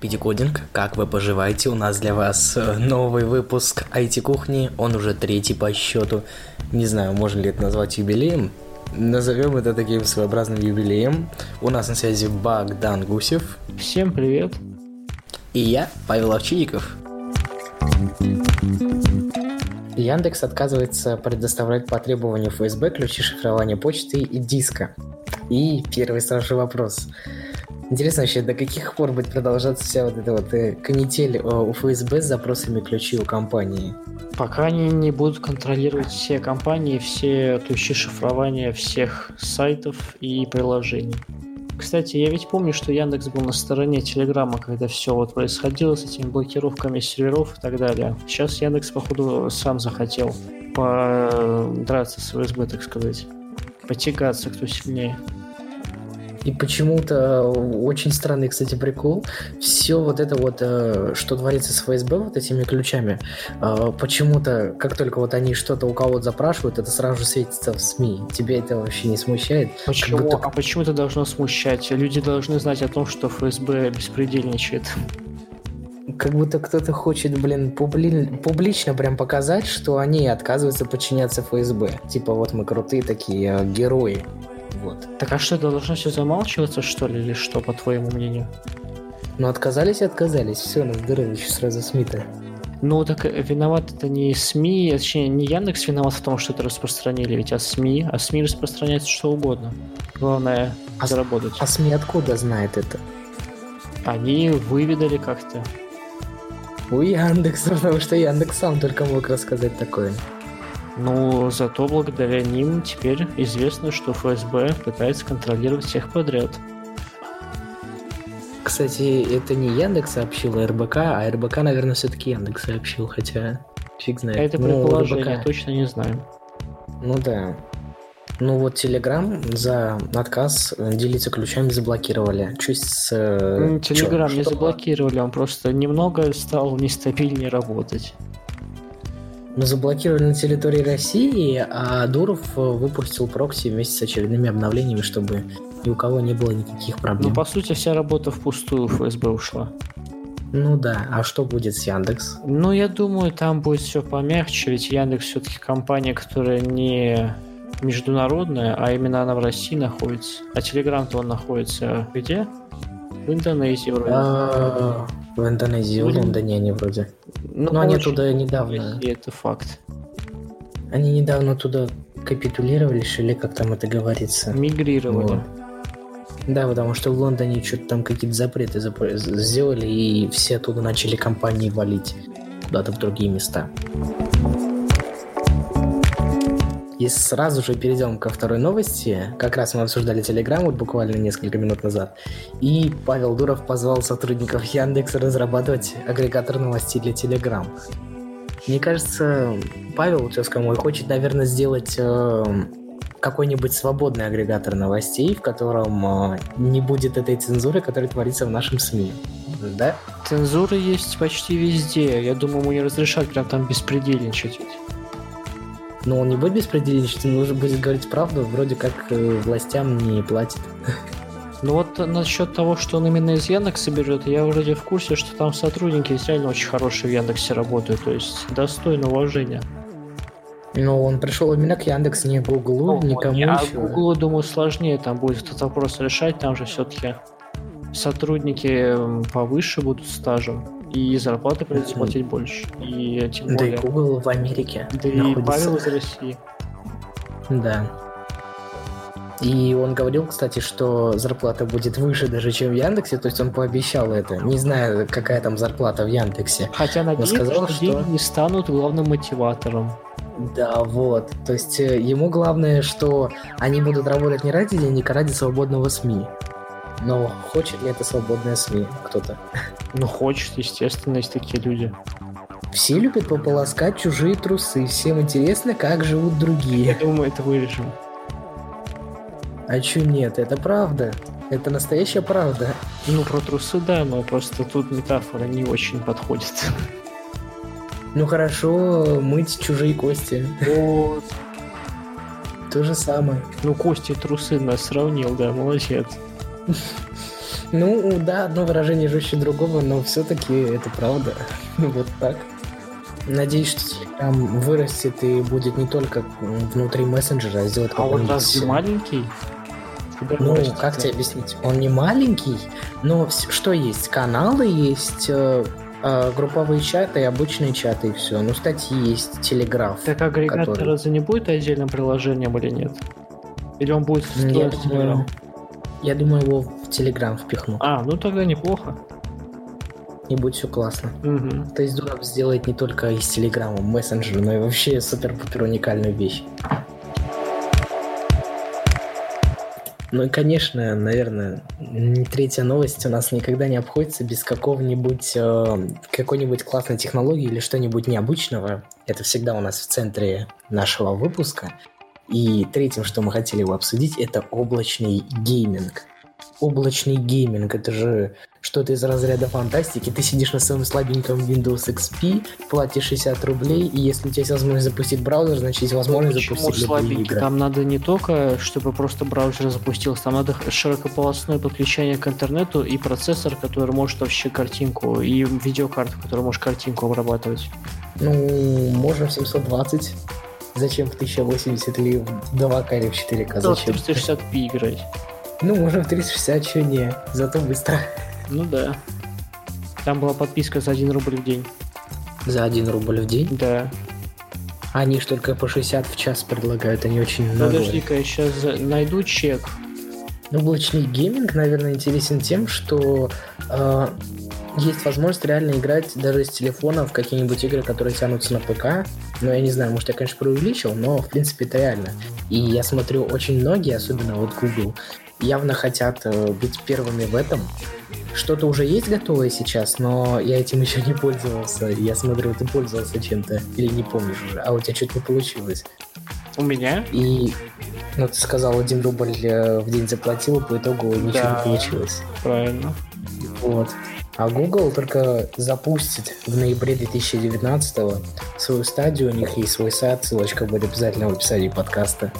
Пятикодинг, как вы поживаете? У нас для вас э, новый выпуск IT-кухни, он уже третий по счету. Не знаю, можно ли это назвать юбилеем. Назовем это таким своеобразным юбилеем. У нас на связи Богдан Гусев. Всем привет. И я, Павел Овчинников. Яндекс отказывается предоставлять по требованию ФСБ ключи шифрования почты и диска. И первый сразу же вопрос. Интересно вообще, до каких пор будет продолжаться вся вот эта вот э, канитель э, у ФСБ с запросами ключей у компании? Пока они не будут контролировать все компании, все ключи шифрования всех сайтов и приложений. Кстати, я ведь помню, что Яндекс был на стороне Телеграма, когда все вот происходило с этими блокировками серверов и так далее. Сейчас Яндекс, походу, сам захотел подраться с ФСБ, так сказать. Потягаться, кто сильнее. И почему-то очень странный, кстати, прикол. Все вот это вот, э, что творится с ФСБ, вот этими ключами, э, почему-то, как только вот они что-то у кого-то запрашивают, это сразу же светится в СМИ. Тебя это вообще не смущает? Почему? Будто... А почему это должно смущать? Люди должны знать о том, что ФСБ беспредельничает как будто кто-то хочет, блин, публи... публично прям показать, что они отказываются подчиняться ФСБ. Типа вот мы крутые такие э, герои. Вот. Так а что, должно все замалчиваться, что ли, или что, по твоему мнению? Ну, отказались и отказались. Все, на здоровье, еще сразу СМИ-то. Ну, так виноват это не СМИ, точнее, не Яндекс виноват в том, что это распространили, ведь а СМИ, а СМИ распространяется что угодно. Главное а заработать. А СМИ откуда знает это? Они выведали как-то. У Яндекса, потому что Яндекс сам только мог рассказать такое. Ну, зато благодаря ним теперь известно, что ФСБ пытается контролировать всех подряд. Кстати, это не Яндекс сообщил, а РБК, а РБК, наверное, все-таки Яндекс сообщил, хотя фиг знает. Это ну, предположение, РБК... точно не знаю. Ну да. Ну вот Телеграм за отказ делиться ключами заблокировали. Чуть с... Телеграм не заблокировали, он просто немного стал нестабильнее работать. Заблокировали на территории России, а Дуров э, выпустил прокси вместе с очередными обновлениями, чтобы ни у кого не было никаких проблем. Ну, по сути, вся работа впустую ФСБ ушла. Ну да, а что будет с Яндекс? Ну, я думаю, там будет все помягче, ведь Яндекс все-таки компания, которая не международная, а именно она в России находится. А Телеграм-то он находится где? В Индонезии вроде. В Индонезии, в Лондоне они вроде. Ну, Но они туда недавно... Это факт. Они недавно туда капитулировали, или как там это говорится? Мигрировали. Вот. Да, потому что в Лондоне что-то там какие-то запреты сделали, и все оттуда начали компании валить куда-то в другие места. И сразу же перейдем ко второй новости. Как раз мы обсуждали Telegram вот буквально несколько минут назад. И Павел Дуров позвал сотрудников Яндекса разрабатывать агрегатор новостей для Telegram. Мне кажется, Павел Утеско мой хочет, наверное, сделать э, какой-нибудь свободный агрегатор новостей, в котором э, не будет этой цензуры, которая творится в нашем СМИ. Да? Цензура есть почти везде. Я думаю, ему не разрешат прям там беспредельничать. Но он не будет беспределенческим, он уже будет говорить правду, вроде как э, властям не платит. Ну вот насчет того, что он именно из Яндекса берет, я вроде в курсе, что там сотрудники реально очень хорошие в Яндексе работают, то есть достойно уважения. Но он пришел именно к Яндексу, не к Гуглу, ну, никому а еще. А Гуглу, думаю, сложнее там будет этот вопрос решать, там же все-таки сотрудники повыше будут стажем и зарплаты придется платить больше. И тем более... Да и Google в Америке Да находится. и Павел из России. Да. И он говорил, кстати, что зарплата будет выше даже, чем в Яндексе, то есть он пообещал это. Не знаю, какая там зарплата в Яндексе. Хотя надеюсь, сказал, что деньги не станут главным мотиватором. Да, вот. То есть э, ему главное, что они будут работать не ради денег, а ради свободного СМИ. Но хочет ли это свободная СМИ кто-то? Ну, хочет, естественно, есть такие люди. Все любят пополоскать чужие трусы. Всем интересно, как живут другие. Я думаю, это вырежем. А чё нет? Это правда. Это настоящая правда. Ну, про трусы, да, но просто тут метафора не очень подходит. Ну хорошо, мыть чужие кости. Вот. то же самое. Ну, Кости трусы нас сравнил, да, молодец. Ну, да, одно выражение жестче другого, но все-таки это правда. Вот так. Надеюсь, что Telegram вырастет и будет не только внутри мессенджера, а сделать А он разве маленький? Куда Ну, вырастет? как тебе объяснить? Он не маленький, но что есть? Каналы есть, э, э, групповые чаты обычные чаты, и все. Ну, статьи есть, телеграф. Так агрегатор который- разве не будет отдельным приложением или нет? Или он будет встроен в думаю, Telegram? Я думаю, его в Телеграм впихну. А, ну тогда неплохо. И будет все классно. Мгм. То есть Дуров сделает не только из Телеграма мессенджер, но и вообще супер-пупер уникальную вещь. Ну и, конечно, наверное, третья новость у нас никогда не обходится без какого-нибудь э, какой-нибудь классной технологии или что-нибудь необычного. Это всегда у нас в центре нашего выпуска. И третьим, что мы хотели бы обсудить, это облачный гейминг. Облачный гейминг, это же что-то из разряда фантастики. Ты сидишь на своем слабеньком Windows XP, платишь 60 рублей, и если у тебя есть возможность запустить браузер, значит есть возможность Почему запустить слабенький? игры. Там надо не только, чтобы просто браузер запустился, там надо широкополосное подключение к интернету и процессор, который может вообще картинку, и видеокарту, которая может картинку обрабатывать. Ну, можно в 720. Зачем в 1080 или в 2К или в 4К? Да, Зачем? 360p играть. Ну, можно в 360, что не. Зато быстро. Ну да. Там была подписка за 1 рубль в день. За 1 рубль в день. Да. Они ж только по 60 в час предлагают, они очень много. Подожди-ка, я сейчас найду чек. Облачный гейминг, наверное, интересен тем, что э, есть возможность реально играть даже с телефона в какие-нибудь игры, которые тянутся на ПК. Ну, я не знаю, может, я, конечно, преувеличил, но, в принципе, это реально. И я смотрю, очень многие, особенно вот Google, явно хотят э, быть первыми в этом. Что-то уже есть готовое сейчас, но я этим еще не пользовался. Я смотрю, ты пользовался чем-то или не помнишь уже, а у тебя что-то не получилось. У меня? И, ну, ты сказал, один рубль э, в день заплатил, по итогу ничего Да. не получилось. Правильно. Вот. А Google только запустит в ноябре 2019 свою стадию, у них есть свой сайт, ссылочка будет обязательно в описании подкаста.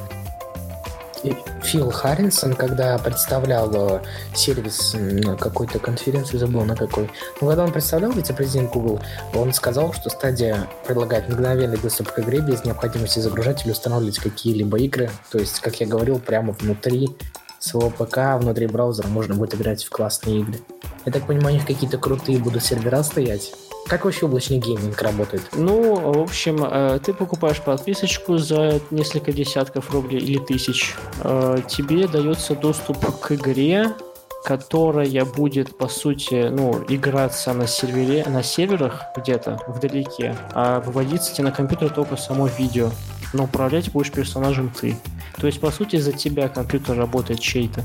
Фил Харринсон, когда представлял э, сервис на какой-то конференции, забыл на какой, но когда он представлял вице-президент Google, он сказал, что стадия предлагает мгновенный доступ к игре без необходимости загружать или устанавливать какие-либо игры. То есть, как я говорил, прямо внутри своего ПК, внутри браузера можно будет играть в классные игры. Я так понимаю, у них какие-то крутые будут сервера стоять. Как вообще облачный гейминг работает? Ну, в общем, э, ты покупаешь подписочку за несколько десятков рублей или тысяч. Э, Тебе дается доступ к игре, которая будет, по сути, ну, играться на сервере, на серверах где-то вдалеке, а выводиться тебе на компьютер только само видео. Но управлять будешь персонажем ты. То есть, по сути, за тебя компьютер работает чей-то.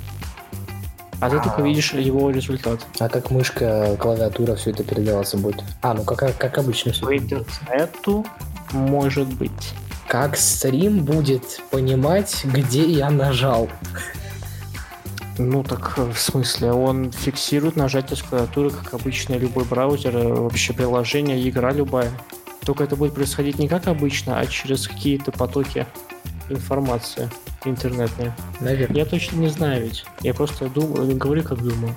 А ты только А. видишь его результат. А как мышка, клавиатура, все это передаваться будет? А, ну как, как обычно все. По интернету может быть. Как стрим будет понимать, где я нажал? Ну так э, в смысле, он фиксирует нажатие с клавиатуры, как обычно любой браузер, э, вообще приложение, игра любая. Только это будет происходить не как обычно, а через какие-то потоки информации интернетные. Наверное. Я точно не знаю ведь. Я просто думаю, говорю, как думаю.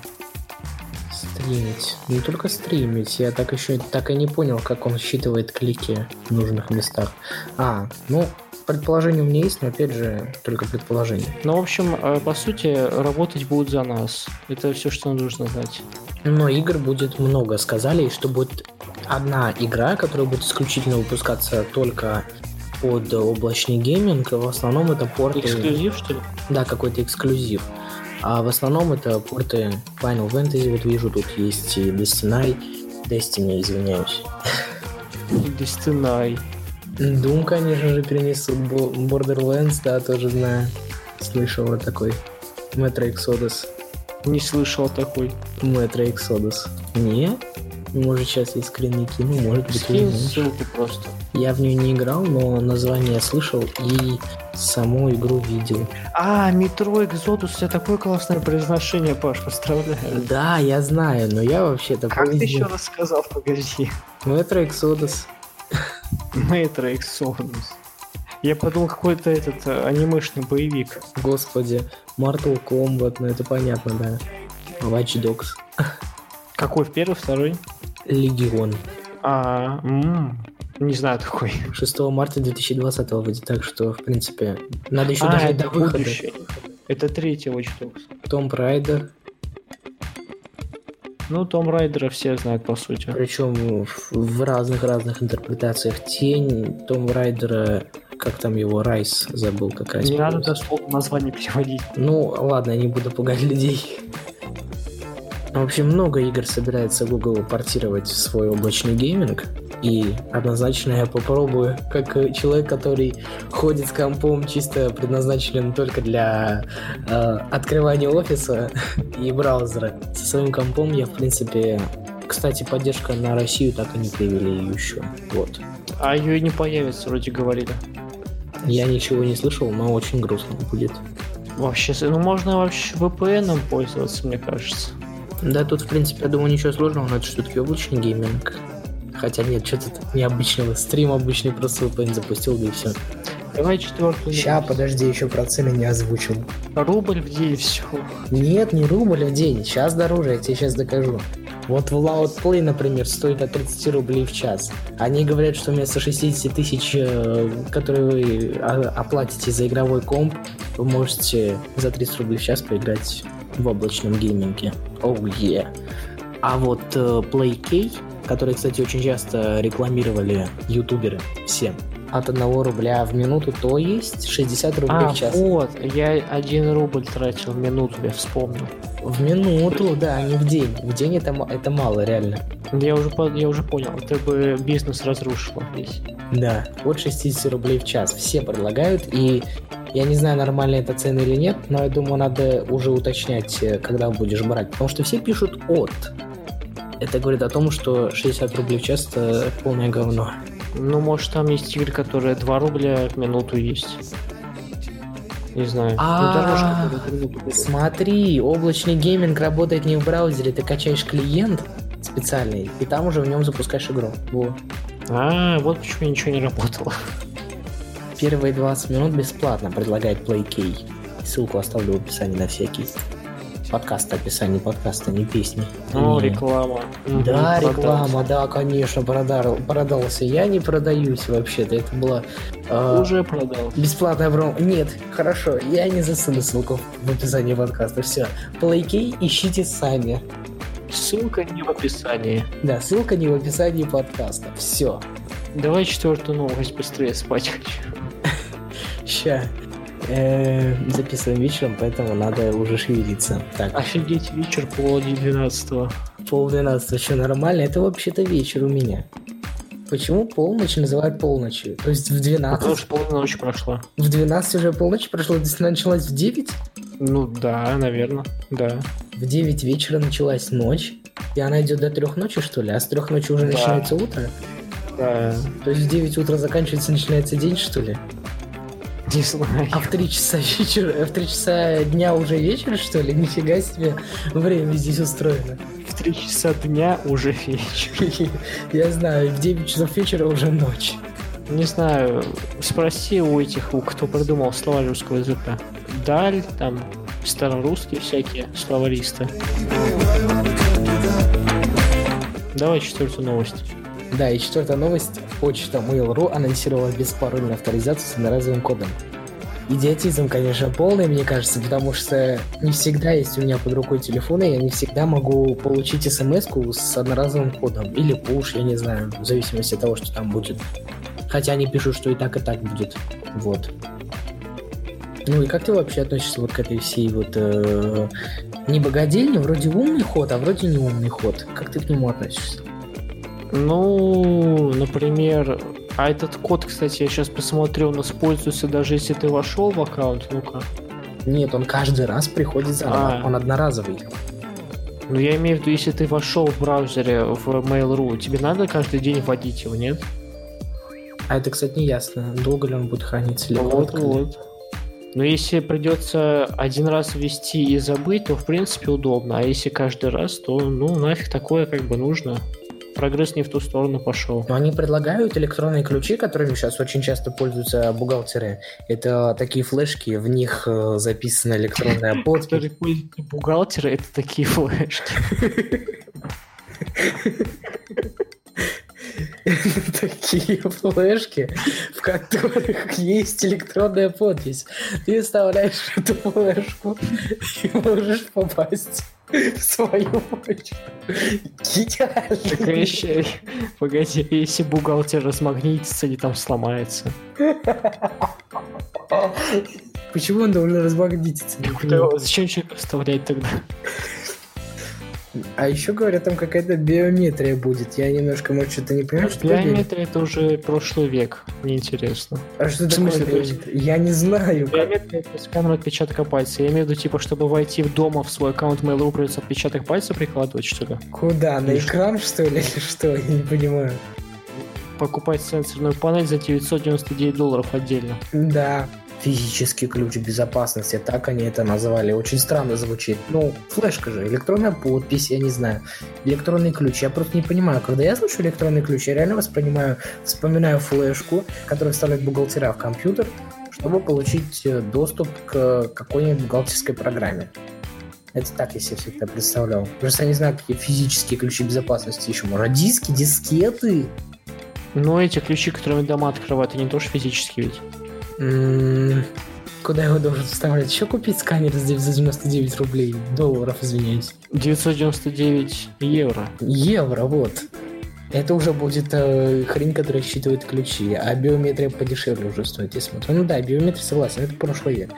Стримить. Не только стримить. Я так еще так и не понял, как он считывает клики в нужных местах. А, ну, предположение у меня есть, но опять же, только предположение. Ну, в общем, э, по сути, работать будут за нас. Это все, что нужно знать. Но игр будет много. Сказали, что будет одна игра, которая будет исключительно выпускаться только под облачный гейминг. В основном это порты... Эксклюзив, что ли? Да, какой-то эксклюзив. А в основном это порты Final Fantasy. Вот вижу, тут есть и Destiny. Destiny, извиняюсь. Destiny. Doom, конечно же, перенесут. Borderlands, да, тоже знаю. Слышал вот такой. Metro Exodus. Не слышал такой. Metro Exodus. Не? Может, сейчас есть скрины кину, может быть, Скинь ссылку просто. Я в нее не играл, но название слышал и саму игру видел. А, метро Экзодус, у тебя такое классное произношение, Паш, поздравляю. Да, я знаю, но я вообще-то Как ты еще раз сказал, погоди. Metro Exodus. Метро Экзодус. Я подумал, какой-то этот э, анимешный боевик. Господи, Mortal Kombat, ну это понятно, да. Watch Dogs. Какой, в первый, второй? Легион. А, не знаю такой. 6 марта 2020 выйдет, так что, в принципе, надо еще а, дожить это до выхода. будущее. Это третий Watch Dogs. Том Райдер, Ну, Том Райдера все знают, по сути. причем в- разных-разных интерпретациях. Тень Том Райдера, как там его, Райс, забыл какая Не надо дословно название переводить. Ну, ладно, я не буду пугать людей. В общем, много игр собирается Google портировать в свой облачный гейминг. И однозначно я попробую, как человек, который ходит с компом чисто предназначенным только для э, открывания офиса и браузера. Со своим компом я, в принципе... Кстати, поддержка на Россию так и не привели еще. Вот. А ее и не появится, вроде говорили. Я ничего не слышал, но очень грустно будет. Вообще, ну можно вообще VPN пользоваться, мне кажется. Да, тут, в принципе, я думаю, ничего сложного, но это все-таки облачный гейминг. Хотя нет, что-то тут необычного. Стрим обычный просто VPN запустил, да и все. Давай четвертую. Ща, новость. подожди, еще про цены не озвучил. Рубль в день все. Нет, не рубль в день. Сейчас дороже, я тебе сейчас докажу. Вот в Loud Play, например, стоит от 30 рублей в час. Они говорят, что вместо 60 тысяч, э, которые вы а, оплатите за игровой комп, вы можете за 30 рублей в час поиграть в облачном гейминге. Оу, oh, yeah. А вот э, PlayK, который, кстати, очень часто рекламировали ютуберы все, от 1 рубля в минуту, то есть 60 рублей А, в час. вот, я один рубль тратил в минуту, я вспомнил. В минуту, да, не в день. В день это, это мало, реально. Я уже, я уже понял, это бы бизнес разрушило весь. Да, от 60 рублей в час. Все предлагают, и я не знаю, нормально это цены или нет, но я думаю, надо уже уточнять, э, когда будешь брать. Потому что все пишут от. Это говорит о том, что 60 рублей в час это полное говно. Ну, может, там есть игры, которые 2 рубля в минуту есть. Не знаю. Ну, А. Смотри, облачный гейминг работает не в браузере, ты качаешь клиент специальный, и там уже в нем запускаешь игру. Вот. А, вот почему ничего не работало. Первые 20 минут бесплатно предлагает PlayKey. Ссылку оставлю в описании на всякий. Подкаст, описание подкаста, не песни. О, Не. реклама. Да, продался. реклама, да, конечно, продар- продался. Я не продаюсь вообще-то, это было э, Уже продал. бесплатная промо. Нет, хорошо, я не засуну ссылку в описании подкаста. Все, PlayKey ищите сами. Ссылка не в описании. Да, ссылка не в описании подкаста. Все, Давай четвертую новость быстрее спать хочу. Ща. Э, записываем вечером, поэтому надо уже шевелиться. Так, Офигеть, вечер пол 12 Пол двенадцатого, что нормально? Это вообще-то вечер у меня. Почему полночь называют полночью? То есть в Потому 12? что полночь прошла. В 12 уже полночь то есть она началась в 9? Ну да, наверное, да. В 9 вечера началась ночь. И она идет до трех ночи, что ли? А с трех ночи уже Да. начинается утро? Да. То есть в 9 утра заканчивается, начинается день, что ли? Не знаю. А в 3 часа вечера, в 3 часа дня уже вечер, что ли? Нифига себе время здесь устроено. В 3 часа дня уже вечер. Я знаю, в 9 часов вечера уже ночь. Не знаю, спроси у этих, у кто придумал слова русского языка. Даль, там, старорусские всякие словаристы. Давай четвертую новость. Да, и четвертая новость. Почта Mail.ru анонсировала беспарольную авторизацию с одноразовым кодом. Идиотизм, конечно, полный, мне кажется, потому что не всегда есть у меня под рукой телефон, и я не всегда могу получить смс с одноразовым кодом. Или пуш, я не знаю, в зависимости от того, что там будет. Хотя они пишут, что и так, и так будет. Вот. Ну и как ты вообще относишься вот к этой всей вот э, не богадельне, вроде умный ход, а вроде не умный ход. Как ты к нему относишься? Ну, например, а этот код, кстати, я сейчас посмотрю, он используется даже если ты вошел в аккаунт, ну-ка. Нет, он каждый раз приходит заново. А. Он одноразовый. Ну, я имею в виду, если ты вошел в браузере в Mail.ru, тебе надо каждый день вводить его, нет? А это, кстати, не ясно. Долго ли он будет храниться или вот, коротко вот. Но если придется один раз ввести и забыть, то в принципе удобно. А если каждый раз, то ну нафиг такое как бы нужно. Прогресс не в ту сторону пошел. Но они предлагают электронные ключи, которыми сейчас очень часто пользуются бухгалтеры. Это такие флешки, в них э, записана электронная подпись. Бухгалтеры — это такие флешки. такие флешки, в которых есть электронная подпись. Ты вставляешь эту флешку и можешь попасть в свою почту. Идеально. Так вещи, погоди, если бухгалтер размагнитится или там сломается. Почему он должен размагнититься? Зачем человек вставлять тогда? А еще говорят, там какая-то биометрия будет. Я немножко, может, что-то не понимаю, что Биометрия это уже прошлый век. Неинтересно. А что такое биометрия? Я не знаю. Биометрия это сканер отпечатка пальца. Я имею в виду, типа, чтобы войти в дома в свой аккаунт Mail.ru придется отпечаток пальца прикладывать, что ли? Куда? На экран, что ли, или что? Я не понимаю. Покупать сенсорную панель за 999 долларов отдельно. Да физический ключ безопасности, так они это назвали. Очень странно звучит. Ну, флешка же, электронная подпись, я не знаю. Электронный ключ, я просто не понимаю. Когда я слышу электронный ключ, я реально воспринимаю, вспоминаю флешку, которую вставляют бухгалтера в компьютер, чтобы получить э, доступ к какой-нибудь бухгалтерской программе. Это так я себе всегда представлял. Просто я не знаю, какие физические ключи безопасности еще. Может, диски, дискеты? Ну, эти ключи, которыми дома открывают, они тоже физические ведь. Куда его должен вставлять? Еще купить сканер за 999 рублей. Долларов, извиняюсь. 999 евро. Евро, вот. Это уже будет э, хрень, которая считывает ключи, а биометрия подешевле уже стоит, я смотрю. Ну да, биометрия согласен, это прошлый век.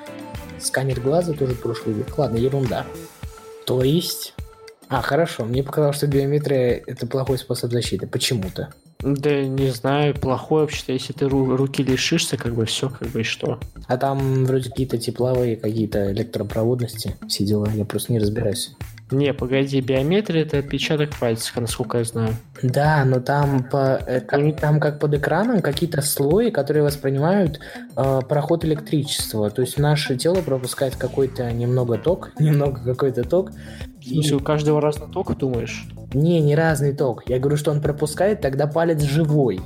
Сканер глаза тоже прошлый век. Ладно, ерунда. То есть... А, хорошо, мне показалось, что биометрия это плохой способ защиты. Почему-то. Да не знаю, плохое вообще-то, если ты ру- руки лишишься, как бы все, как бы и что. А там вроде какие-то тепловые, какие-то электропроводности, все дела, я просто не разбираюсь. Не, погоди, биометрия это отпечаток пальцев, насколько я знаю. Да, но там, по, э, как, там как под экраном какие-то слои, которые воспринимают э, проход электричества. То есть наше тело пропускает какой-то немного ток, немного какой-то ток. В смысле, у каждого разный ток, думаешь? Не, не разный ток. Я говорю, что он пропускает, тогда палец живой.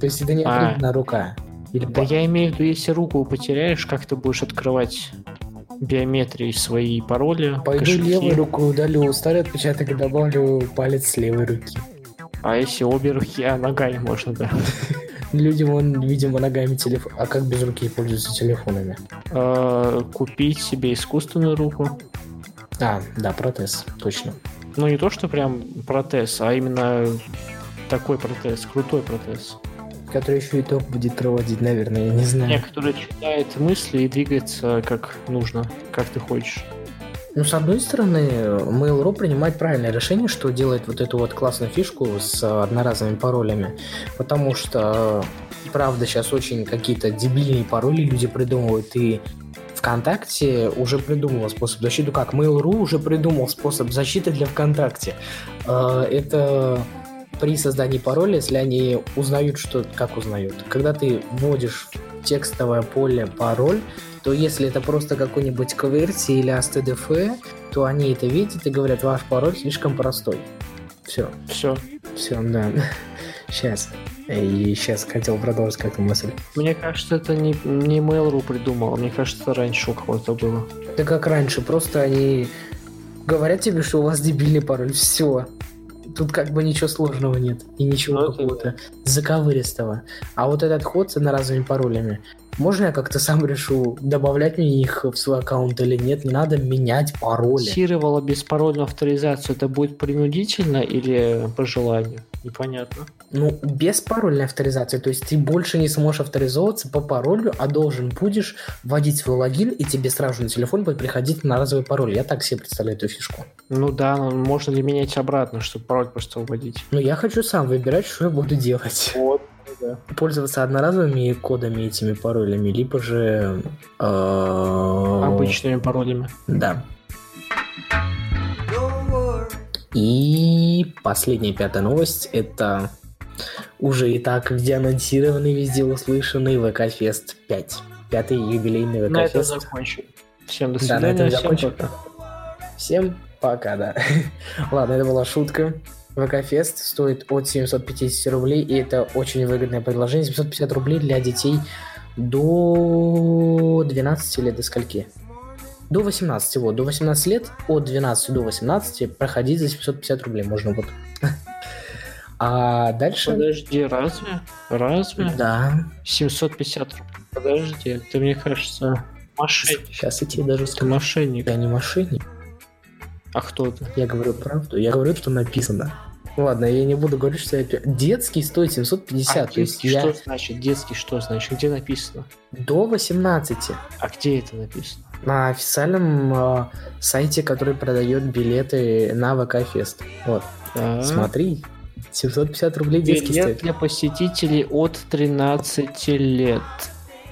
То есть это не а. рука. Или да я имею в виду, если руку потеряешь, как ты будешь открывать биометрии свои пароли. Пойду кошельки. левую руку удалю старый отпечаток и добавлю палец левой руки. А если обе руки, а ногами можно, да. Людям он, видимо, ногами телефон. А как без руки пользуются телефонами? А, купить себе искусственную руку. А, да, протез, точно. Ну не то, что прям протез, а именно такой протез, крутой протез который еще и топ будет проводить, наверное, я не знаю. Нет, который читает мысли и двигается как нужно, как ты хочешь. Ну, с одной стороны, Mail.ru принимает правильное решение, что делает вот эту вот классную фишку с одноразовыми паролями, потому что, правда, сейчас очень какие-то дебильные пароли люди придумывают, и ВКонтакте уже придумала способ защиты, как Mail.ru уже придумал способ защиты для ВКонтакте. А, это при создании пароля, если они узнают, что... Как узнают? Когда ты вводишь в текстовое поле пароль, то если это просто какой-нибудь QWERTY или ASTDF, то они это видят и говорят, ваш пароль слишком простой. Все. Все. Все, да. Сейчас. И сейчас хотел продолжить как-то мысль. Мне кажется, это не, не Mail.ru придумал. Мне кажется, это раньше у кого-то было. Да как раньше, просто они говорят тебе, что у вас дебильный пароль. Все. Тут как бы ничего сложного нет. И ничего ну, какого-то заковыристого. А вот этот ход с одноразовыми паролями, можно я как-то сам решу, добавлять мне их в свой аккаунт или нет? Не надо менять пароли. Сировала беспарольную авторизацию, это будет принудительно или по желанию? Непонятно. Ну, без парольной авторизации. То есть ты больше не сможешь авторизовываться по паролю, а должен будешь вводить свой логин, и тебе сразу на телефон будет приходить на разовый пароль. Я так себе представляю эту фишку. Ну да, но можно ли менять обратно, чтобы пароль просто вводить? Ну я хочу сам выбирать, что я буду делать. Вот. Да. Пользоваться одноразовыми кодами этими паролями, либо же... Э, Обычными паролями. Да. И последняя пятая новость – это уже и так везде анонсированный, везде услышанный ВК Фест 5. Пятый юбилейный ВК На Фест. этом закончим. Всем до свидания. Да, на этом Всем пока. Всем пока, да. Ладно, это была шутка. ВК-фест стоит от 750 рублей, и это очень выгодное предложение. 750 рублей для детей до 12 лет, до скольки? До 18, вот, до 18 лет, от 12 до 18 проходить за 750 рублей можно вот. А дальше... Подожди, разве? Разве? Да. 750 рублей. Подожди, ты мне кажется мошенник. Сейчас я тебе даже Ты скажу. мошенник. Я не мошенник. А кто ты? Я говорю правду. Я говорю, что написано. Ладно, я не буду говорить, что я... пи- Детский стоит 750, А то есть детский я что значит? Детский что значит? Где написано? до 18 А где это написано? На официальном э, сайте, который продает билеты на ВК Фест. Вот, Да. смотри, 750 рублей детский Билет стоит. для посетителей от 13 лет.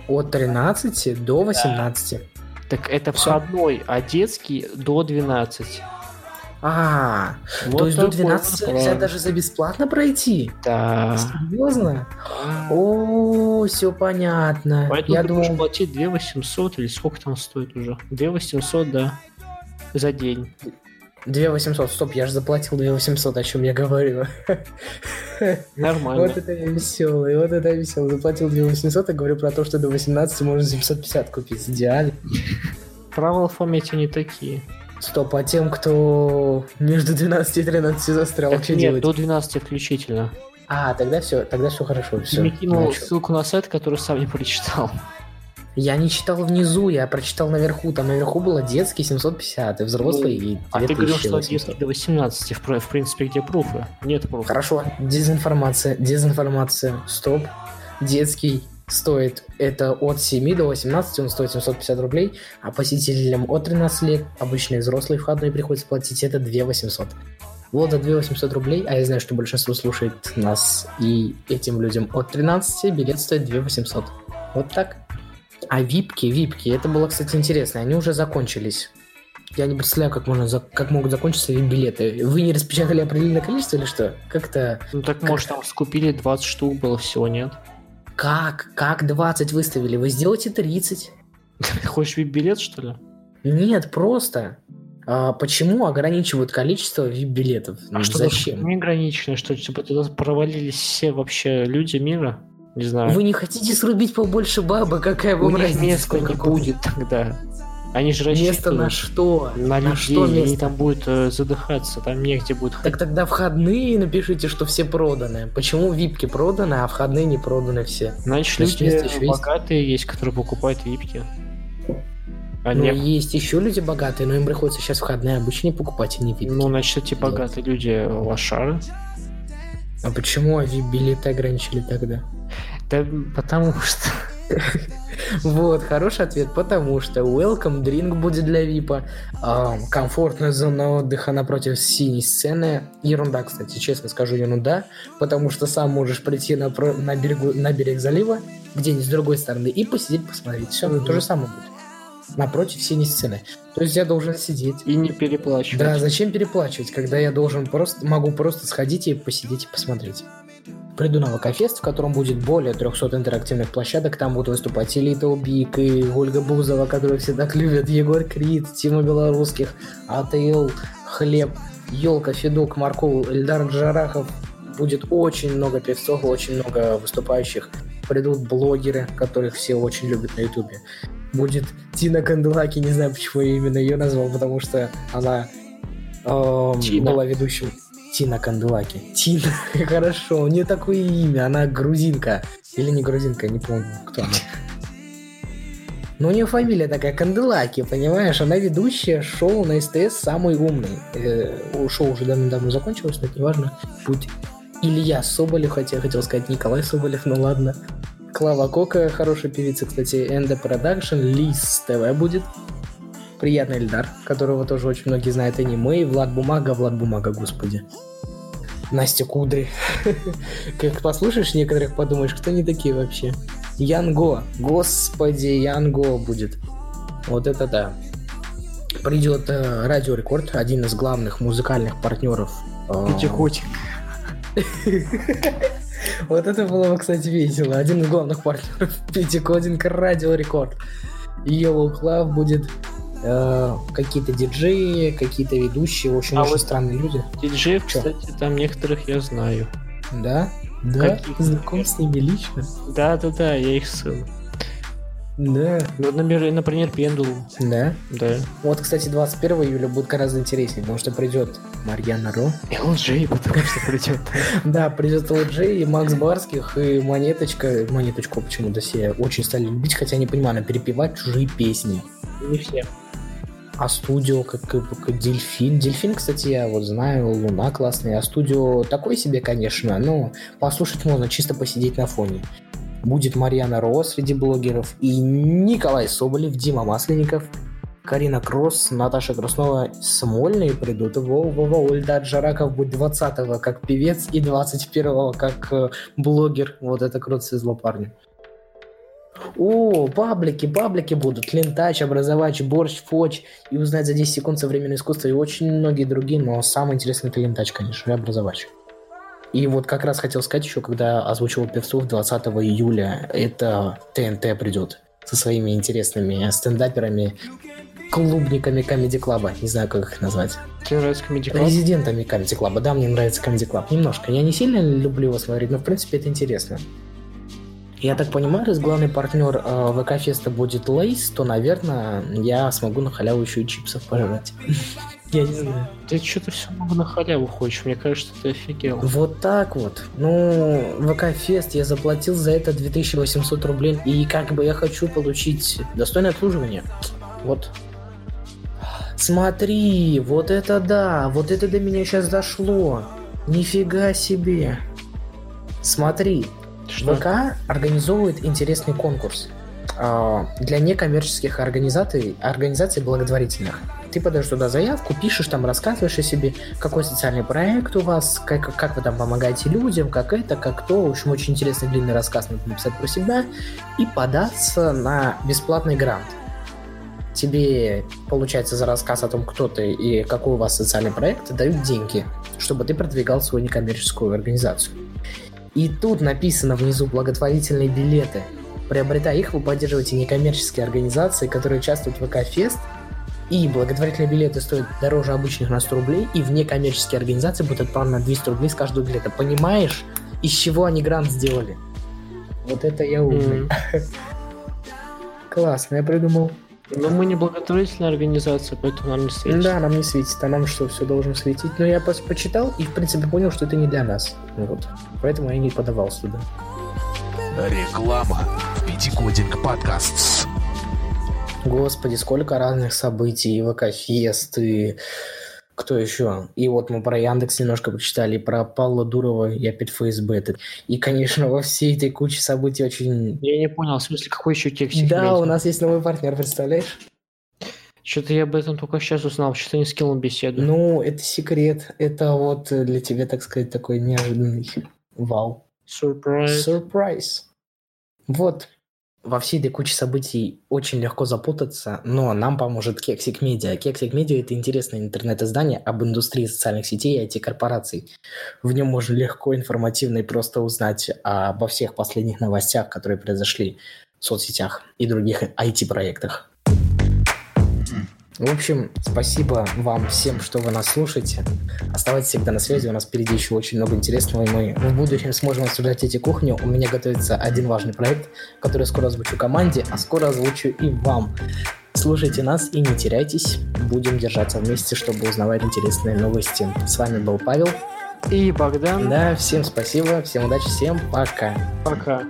От 13 до 18. Так это входной, а детский до 12. А, Вот то есть до такой 12 вот нельзя план. даже за бесплатно пройти? Да. Серьезно? О, все понятно. Поэтому Я ты думал, платить 2 800 или сколько там стоит уже? 2 800, да. За день. 2 800. Стоп, я же заплатил 2 800, о чем я говорю. Нормально. Вот это я веселый, вот это я веселый. Заплатил 2 800 и говорю про то, что до 18 можно за 750 купить. Идеально. Правила в фомете не такие. Стоп, а тем, кто между 12 и 13 застрял, Так что нет, делать? до 12 включительно. А, тогда все, тогда все хорошо. Ты Все. мне кинул ссылку на сайт, который сам не прочитал. Я не читал внизу, я прочитал наверху. Там наверху было детский 750, и взрослый и А ты говорил, что 2800. детский до 18. В, в принципе, где пруфы? Нет пруфов. Хорошо, дезинформация, дезинформация, стоп. Детский стоит это от 7 до 18, он стоит 750 рублей, а посетителям от 13 лет, обычные взрослые входные приходится платить, это 2 800. Вот за 2 800 рублей, а я знаю, что большинство слушает нас, и этим людям от 13 билет стоит 2 800. Вот так. А випки, випки, это было, кстати, интересно, они уже закончились. Я не представляю, как, можно, как могут закончиться вип-билеты. Вы не распечатали определенное количество или что? Как-то... Ну так, может, там скупили 20 штук было всего, нет? Как? Как 20 выставили? Вы сделайте 30. Ты хочешь вип-билет, что ли? Нет, просто. А почему ограничивают количество вип-билетов? А Ну, что Зачем? Неограниченное, что типа туда провалились все вообще люди мира? Не знаю. Вы не хотите срубить побольше бабы? Какая У вам них разница? места не будет тогда. Они же Место на что? на людей, что и они место? там будут э, задыхаться, там негде будет ходить. Так тогда входные напишите, что все проданы. Почему випки проданы, а входные не проданы все? Значит, Значит, люди место еще есть? богатые есть, которые покупают випки. А Ну, не- есть еще люди богатые, но им приходится сейчас входные обычные покупать, а не випки. ну, значит, эти делать. богатые люди лошары. А почему вип-билеты ограничили тогда? Да потому что... Вот, хороший ответ, потому что welcome drink будет для ВИПа, а, комфортная зона отдыха напротив синей сцены. Ерунда, кстати, честно скажу, ерунда, потому что сам можешь прийти на, про- на, берегу, на берег залива, где-нибудь с другой стороны, и посидеть, посмотреть. Все, Мгм. то же самое будет. Напротив синей сцены. То есть я должен сидеть. И не переплачивать. Да, зачем переплачивать, когда я должен просто, могу просто сходить и посидеть и посмотреть. Приду на ВК-фест, в котором будет более 300 интерактивных площадок. Там будут выступать и Little Big, и Ольга Бузова, которую все так любят, Егор Крид, Тима Белорусских, АТЛ, Хлеб, Елка, Федук, Маркул, Эльдар Джарахов. Будет очень много певцов, очень много выступающих. Придут блогеры, которых все очень любят на Ютубе. Будет Тина Канделаки, не знаю, почему я именно ее назвал, потому что она эм, была ведущим. Тина Канделаки. Тина, хорошо, у нее такое имя, она грузинка. Или не грузинка, не помню, кто она. Но у нее фамилия такая Канделаки, понимаешь? Она ведущая шоу на СТС «Самый умный». Э, шоу уже давно-давно закончилось, но это неважно. Будь Илья Соболев, хотя я хотел сказать Николай Соболев, ну ладно. Клава Кока, хорошая певица, кстати, Энда Продакшн, Лис ТВ будет. Приятный Эльдар, которого тоже очень многие знают, Anny May, и Влад Бумага, Влад Бумага, господи. Настя Кудри. Как послушаешь некоторых, подумаешь, кто они такие вообще. Янго. Господи, Янго будет. Вот это да. Придет э, Радио Рекорд, один из главных музыкальных партнеров. э, Пятихотик. Вот это было бы, кстати, весело. Один из главных партнеров Пятикодинг Радио Рекорд. Yellow Club будет э, какие-то диджеи, какие-то ведущие, в общем, А очень вот странные люди. Диджеев, Чё? кстати, там некоторых я знаю. Да? Да? Каких? Знаком с ними лично? Да-да-да, я их сын. Да. Ну, например, например, Пендулум. Да. Да. Вот, кстати, 21 июля будет гораздо интереснее, потому что придет Марьяна Ро. LJ, потому что придет. Да, придет ЛДЖ и Макс Барских, и Монеточка. Монеточку почему-то все очень стали любить, хотя не понимаю, она перепевать чужие песни. Не все. А студио, как, как, Дельфин. Дельфин, кстати, я вот знаю, Луна классная. А студио такой себе, конечно, но послушать можно, чисто посидеть на фоне. Будет Марьяна Ро среди блогеров и Николай Соболев, Дима Масленников, Карина Кросс, Наташа Краснова, Смольные придут, Вова, Ольда Джараков будет 20-го как певец и 21-го как э, блогер. Вот это круто свезло парню. О, паблики, паблики будут. Лентач, образовач, борщ, фоч. И узнать за 10 секунд современное искусство. И очень многие другие. Но самое интересное это лентач, конечно, и образовач. И вот как раз хотел сказать еще, когда озвучивал певцов 20 июля, это ТНТ придет со своими интересными стендаперами, клубниками Comedy Club. Не знаю, как их назвать. Тебе нравится Comedy Club? Резидентами Comedy Club. Да, мне нравится Comedy Club. Немножко. Я не сильно люблю его смотреть, но в принципе это интересно. Я так понимаю, раз главный партнер э, ВК Феста будет Lay's, то, наверное, я смогу на халяву еще и чипсов пожрать. Я не знаю. Ты что-то все много на халяву хочешь. Мне кажется, ты офигел. Вот так вот. Ну, ВК Фест, я заплатил за это 2800 рублей, и как бы я хочу получить достойное обслуживание. Вот. Смотри, вот это да, вот это до меня сейчас дошло. Нифига себе. Смотри, Что? ВК организовывает интересный конкурс а, для некоммерческих организаций, организаций благотворительных. Ты подаешь туда заявку, пишешь там, рассказываешь о себе, какой социальный проект у вас, как, как вы там помогаете людям, как это, как то. В общем, очень интересный длинный рассказ надо написать про себя и податься на бесплатный грант. Тебе, получается, за рассказ о том, кто ты и какой у вас социальный проект, дают деньги, чтобы ты продвигал свою некоммерческую организацию. И тут написано внизу благотворительные билеты. Приобретая их, вы поддерживаете некоммерческие организации, которые участвуют в ВК-фест, и благотворительные билеты стоят дороже обычных на 100 рублей, и в некоммерческие организации будет отправлено 200 рублей с каждого билета. Понимаешь, из чего они грант сделали? Вот это я умный. М. Классно, я придумал. Но мы не благотворительная организация, поэтому нам не светит. Да, нам не светит, а нам что, все должно светить? Но я просто почитал и, в принципе, понял, что это не для нас. Вот. Поэтому я не подавался туда. Реклама. Пятикодинг подкаст. Господи, сколько разных событий, и ВК-фест, и кто еще? И вот мы про Яндекс немножко почитали, про Павла Дурова, и опять ФСБ. этот. И, конечно, во всей этой куче событий очень... Я не понял, в смысле, какой еще Кексик? Да, у нас есть новый партнер, представляешь? Что-то я об этом только сейчас узнал, что-то не скинул беседу. Ну, это секрет. Это вот для тебя, так сказать, такой неожиданный вау. Сюрприз. Сюрприз. Вот. Во всей этой куче событий очень легко запутаться, но нам поможет Кексик Медиа. Кексик Медиа – это интересное интернет-издание об индустрии социальных сетей и IT-корпораций. В нем можно легко, информативно и просто узнать обо всех последних новостях, которые произошли в соцсетях и других IT-проектах. В общем, спасибо вам всем, что вы нас слушаете. Оставайтесь всегда на связи, у нас впереди еще очень много интересного, и мы в будущем сможем обсуждать эти кухни. У меня готовится один важный проект, который скоро озвучу команде, а скоро озвучу и вам. Слушайте нас и не теряйтесь. Будем держаться вместе, чтобы узнавать интересные новости. С вами был Павел. И Богдан. Да, всем спасибо, всем удачи, всем пока. Пока.